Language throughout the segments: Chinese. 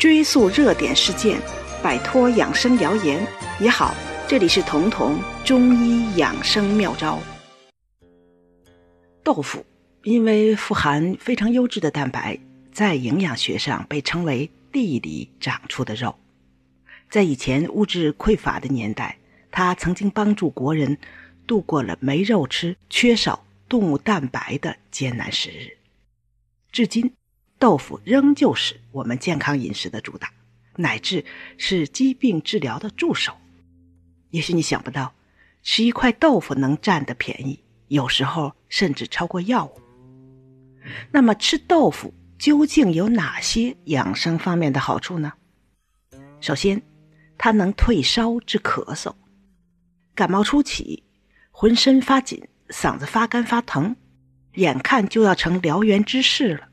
追溯热点事件，摆脱养生谣言。你好，这里是彤彤中医养生妙招。豆腐因为富含非常优质的蛋白，在营养学上被称为地里长出的肉。在以前物质匮乏的年代，它曾经帮助国人度过了没肉吃、缺少动物蛋白的艰难时日。至今，豆腐仍旧是我们健康饮食的主打，乃至是疾病治疗的助手。也许你想不到，吃一块豆腐能占的便宜，有时候甚至超过药物。那么，吃豆腐究竟有哪些养生方面的好处呢？首先，它能退烧治咳嗽。感冒初起，浑身发紧，嗓子发干发疼，眼看就要成燎原之势了。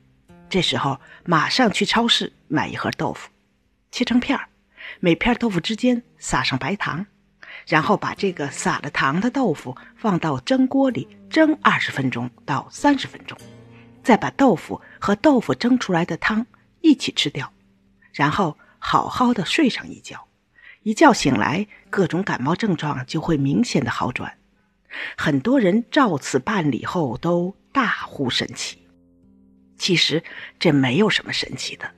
这时候，马上去超市买一盒豆腐，切成片儿，每片豆腐之间撒上白糖，然后把这个撒了糖的豆腐放到蒸锅里蒸二十分钟到三十分钟，再把豆腐和豆腐蒸出来的汤一起吃掉，然后好好的睡上一觉。一觉醒来，各种感冒症状就会明显的好转。很多人照此办理后都大呼神奇。其实这没有什么神奇的。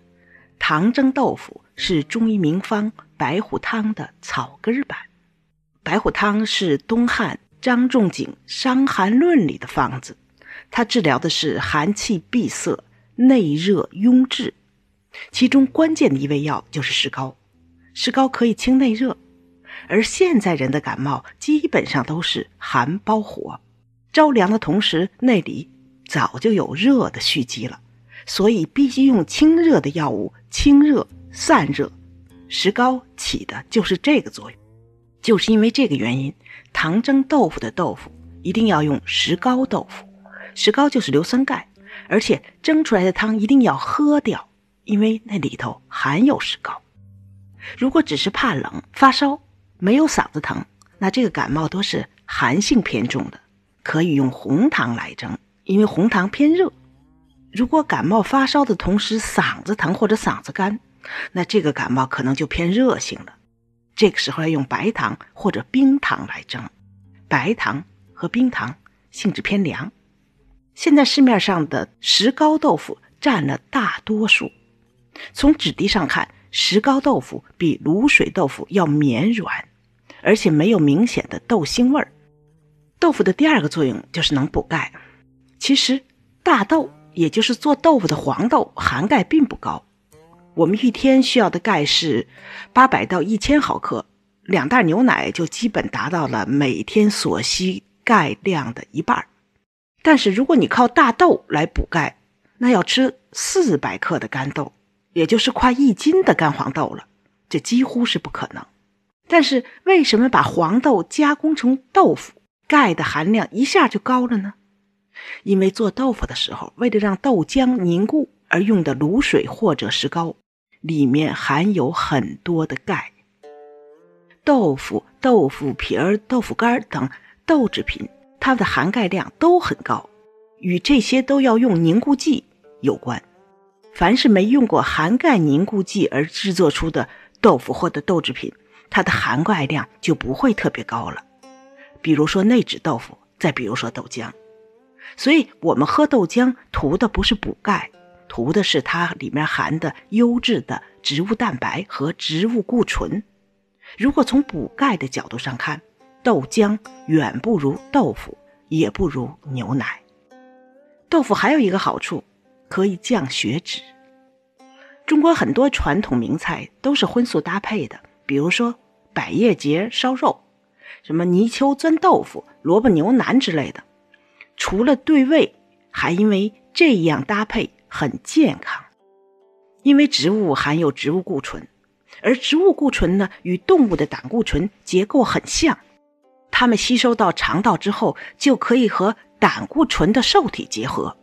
糖蒸豆腐是中医名方白虎汤的草根版。白虎汤是东汉张仲景《伤寒论》里的方子，它治疗的是寒气闭塞、内热壅滞，其中关键的一味药就是石膏。石膏可以清内热，而现在人的感冒基本上都是寒包火，着凉的同时内里早就有热的蓄积了，所以必须用清热的药物清热散热。石膏起的就是这个作用，就是因为这个原因，糖蒸豆腐的豆腐一定要用石膏豆腐，石膏就是硫酸钙，而且蒸出来的汤一定要喝掉，因为那里头含有石膏。如果只是怕冷、发烧，没有嗓子疼，那这个感冒都是寒性偏重的，可以用红糖来蒸，因为红糖偏热。如果感冒发烧的同时嗓子疼或者嗓子干，那这个感冒可能就偏热性了。这个时候要用白糖或者冰糖来蒸，白糖和冰糖性质偏凉。现在市面上的石膏豆腐占了大多数，从质地上看。石膏豆腐比卤水豆腐要绵软，而且没有明显的豆腥味儿。豆腐的第二个作用就是能补钙。其实大豆，也就是做豆腐的黄豆，含钙并不高。我们一天需要的钙是八百到一千毫克，两袋牛奶就基本达到了每天所需钙量的一半。但是如果你靠大豆来补钙，那要吃四百克的干豆。也就是快一斤的干黄豆了，这几乎是不可能。但是为什么把黄豆加工成豆腐，钙的含量一下就高了呢？因为做豆腐的时候，为了让豆浆凝固而用的卤水或者石膏，里面含有很多的钙。豆腐、豆腐皮儿、豆腐干等豆制品，它的含钙量都很高，与这些都要用凝固剂有关。凡是没用过含钙凝固剂而制作出的豆腐或者豆制品，它的含钙量就不会特别高了。比如说内酯豆腐，再比如说豆浆。所以我们喝豆浆图的不是补钙，图的是它里面含的优质的植物蛋白和植物固醇。如果从补钙的角度上看，豆浆远不如豆腐，也不如牛奶。豆腐还有一个好处。可以降血脂。中国很多传统名菜都是荤素搭配的，比如说百叶结烧肉、什么泥鳅钻豆腐、萝卜牛腩之类的。除了对味，还因为这样搭配很健康。因为植物含有植物固醇，而植物固醇呢与动物的胆固醇结构很像，它们吸收到肠道之后，就可以和胆固醇的受体结合。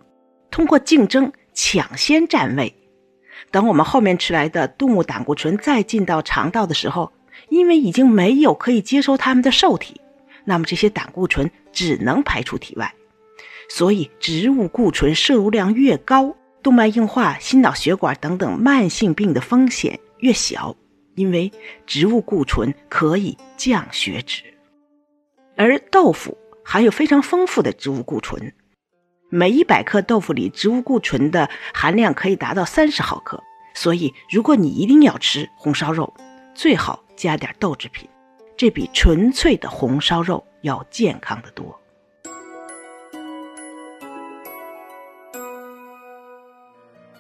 通过竞争抢先占位，等我们后面吃来的动物胆固醇再进到肠道的时候，因为已经没有可以接收它们的受体，那么这些胆固醇只能排出体外。所以，植物固醇摄入量越高，动脉硬化、心脑血管等等慢性病的风险越小，因为植物固醇可以降血脂。而豆腐含有非常丰富的植物固醇，每一百克豆腐里植物固醇的含量可以达到三十毫克。所以，如果你一定要吃红烧肉，最好加点豆制品，这比纯粹的红烧肉要健康的多。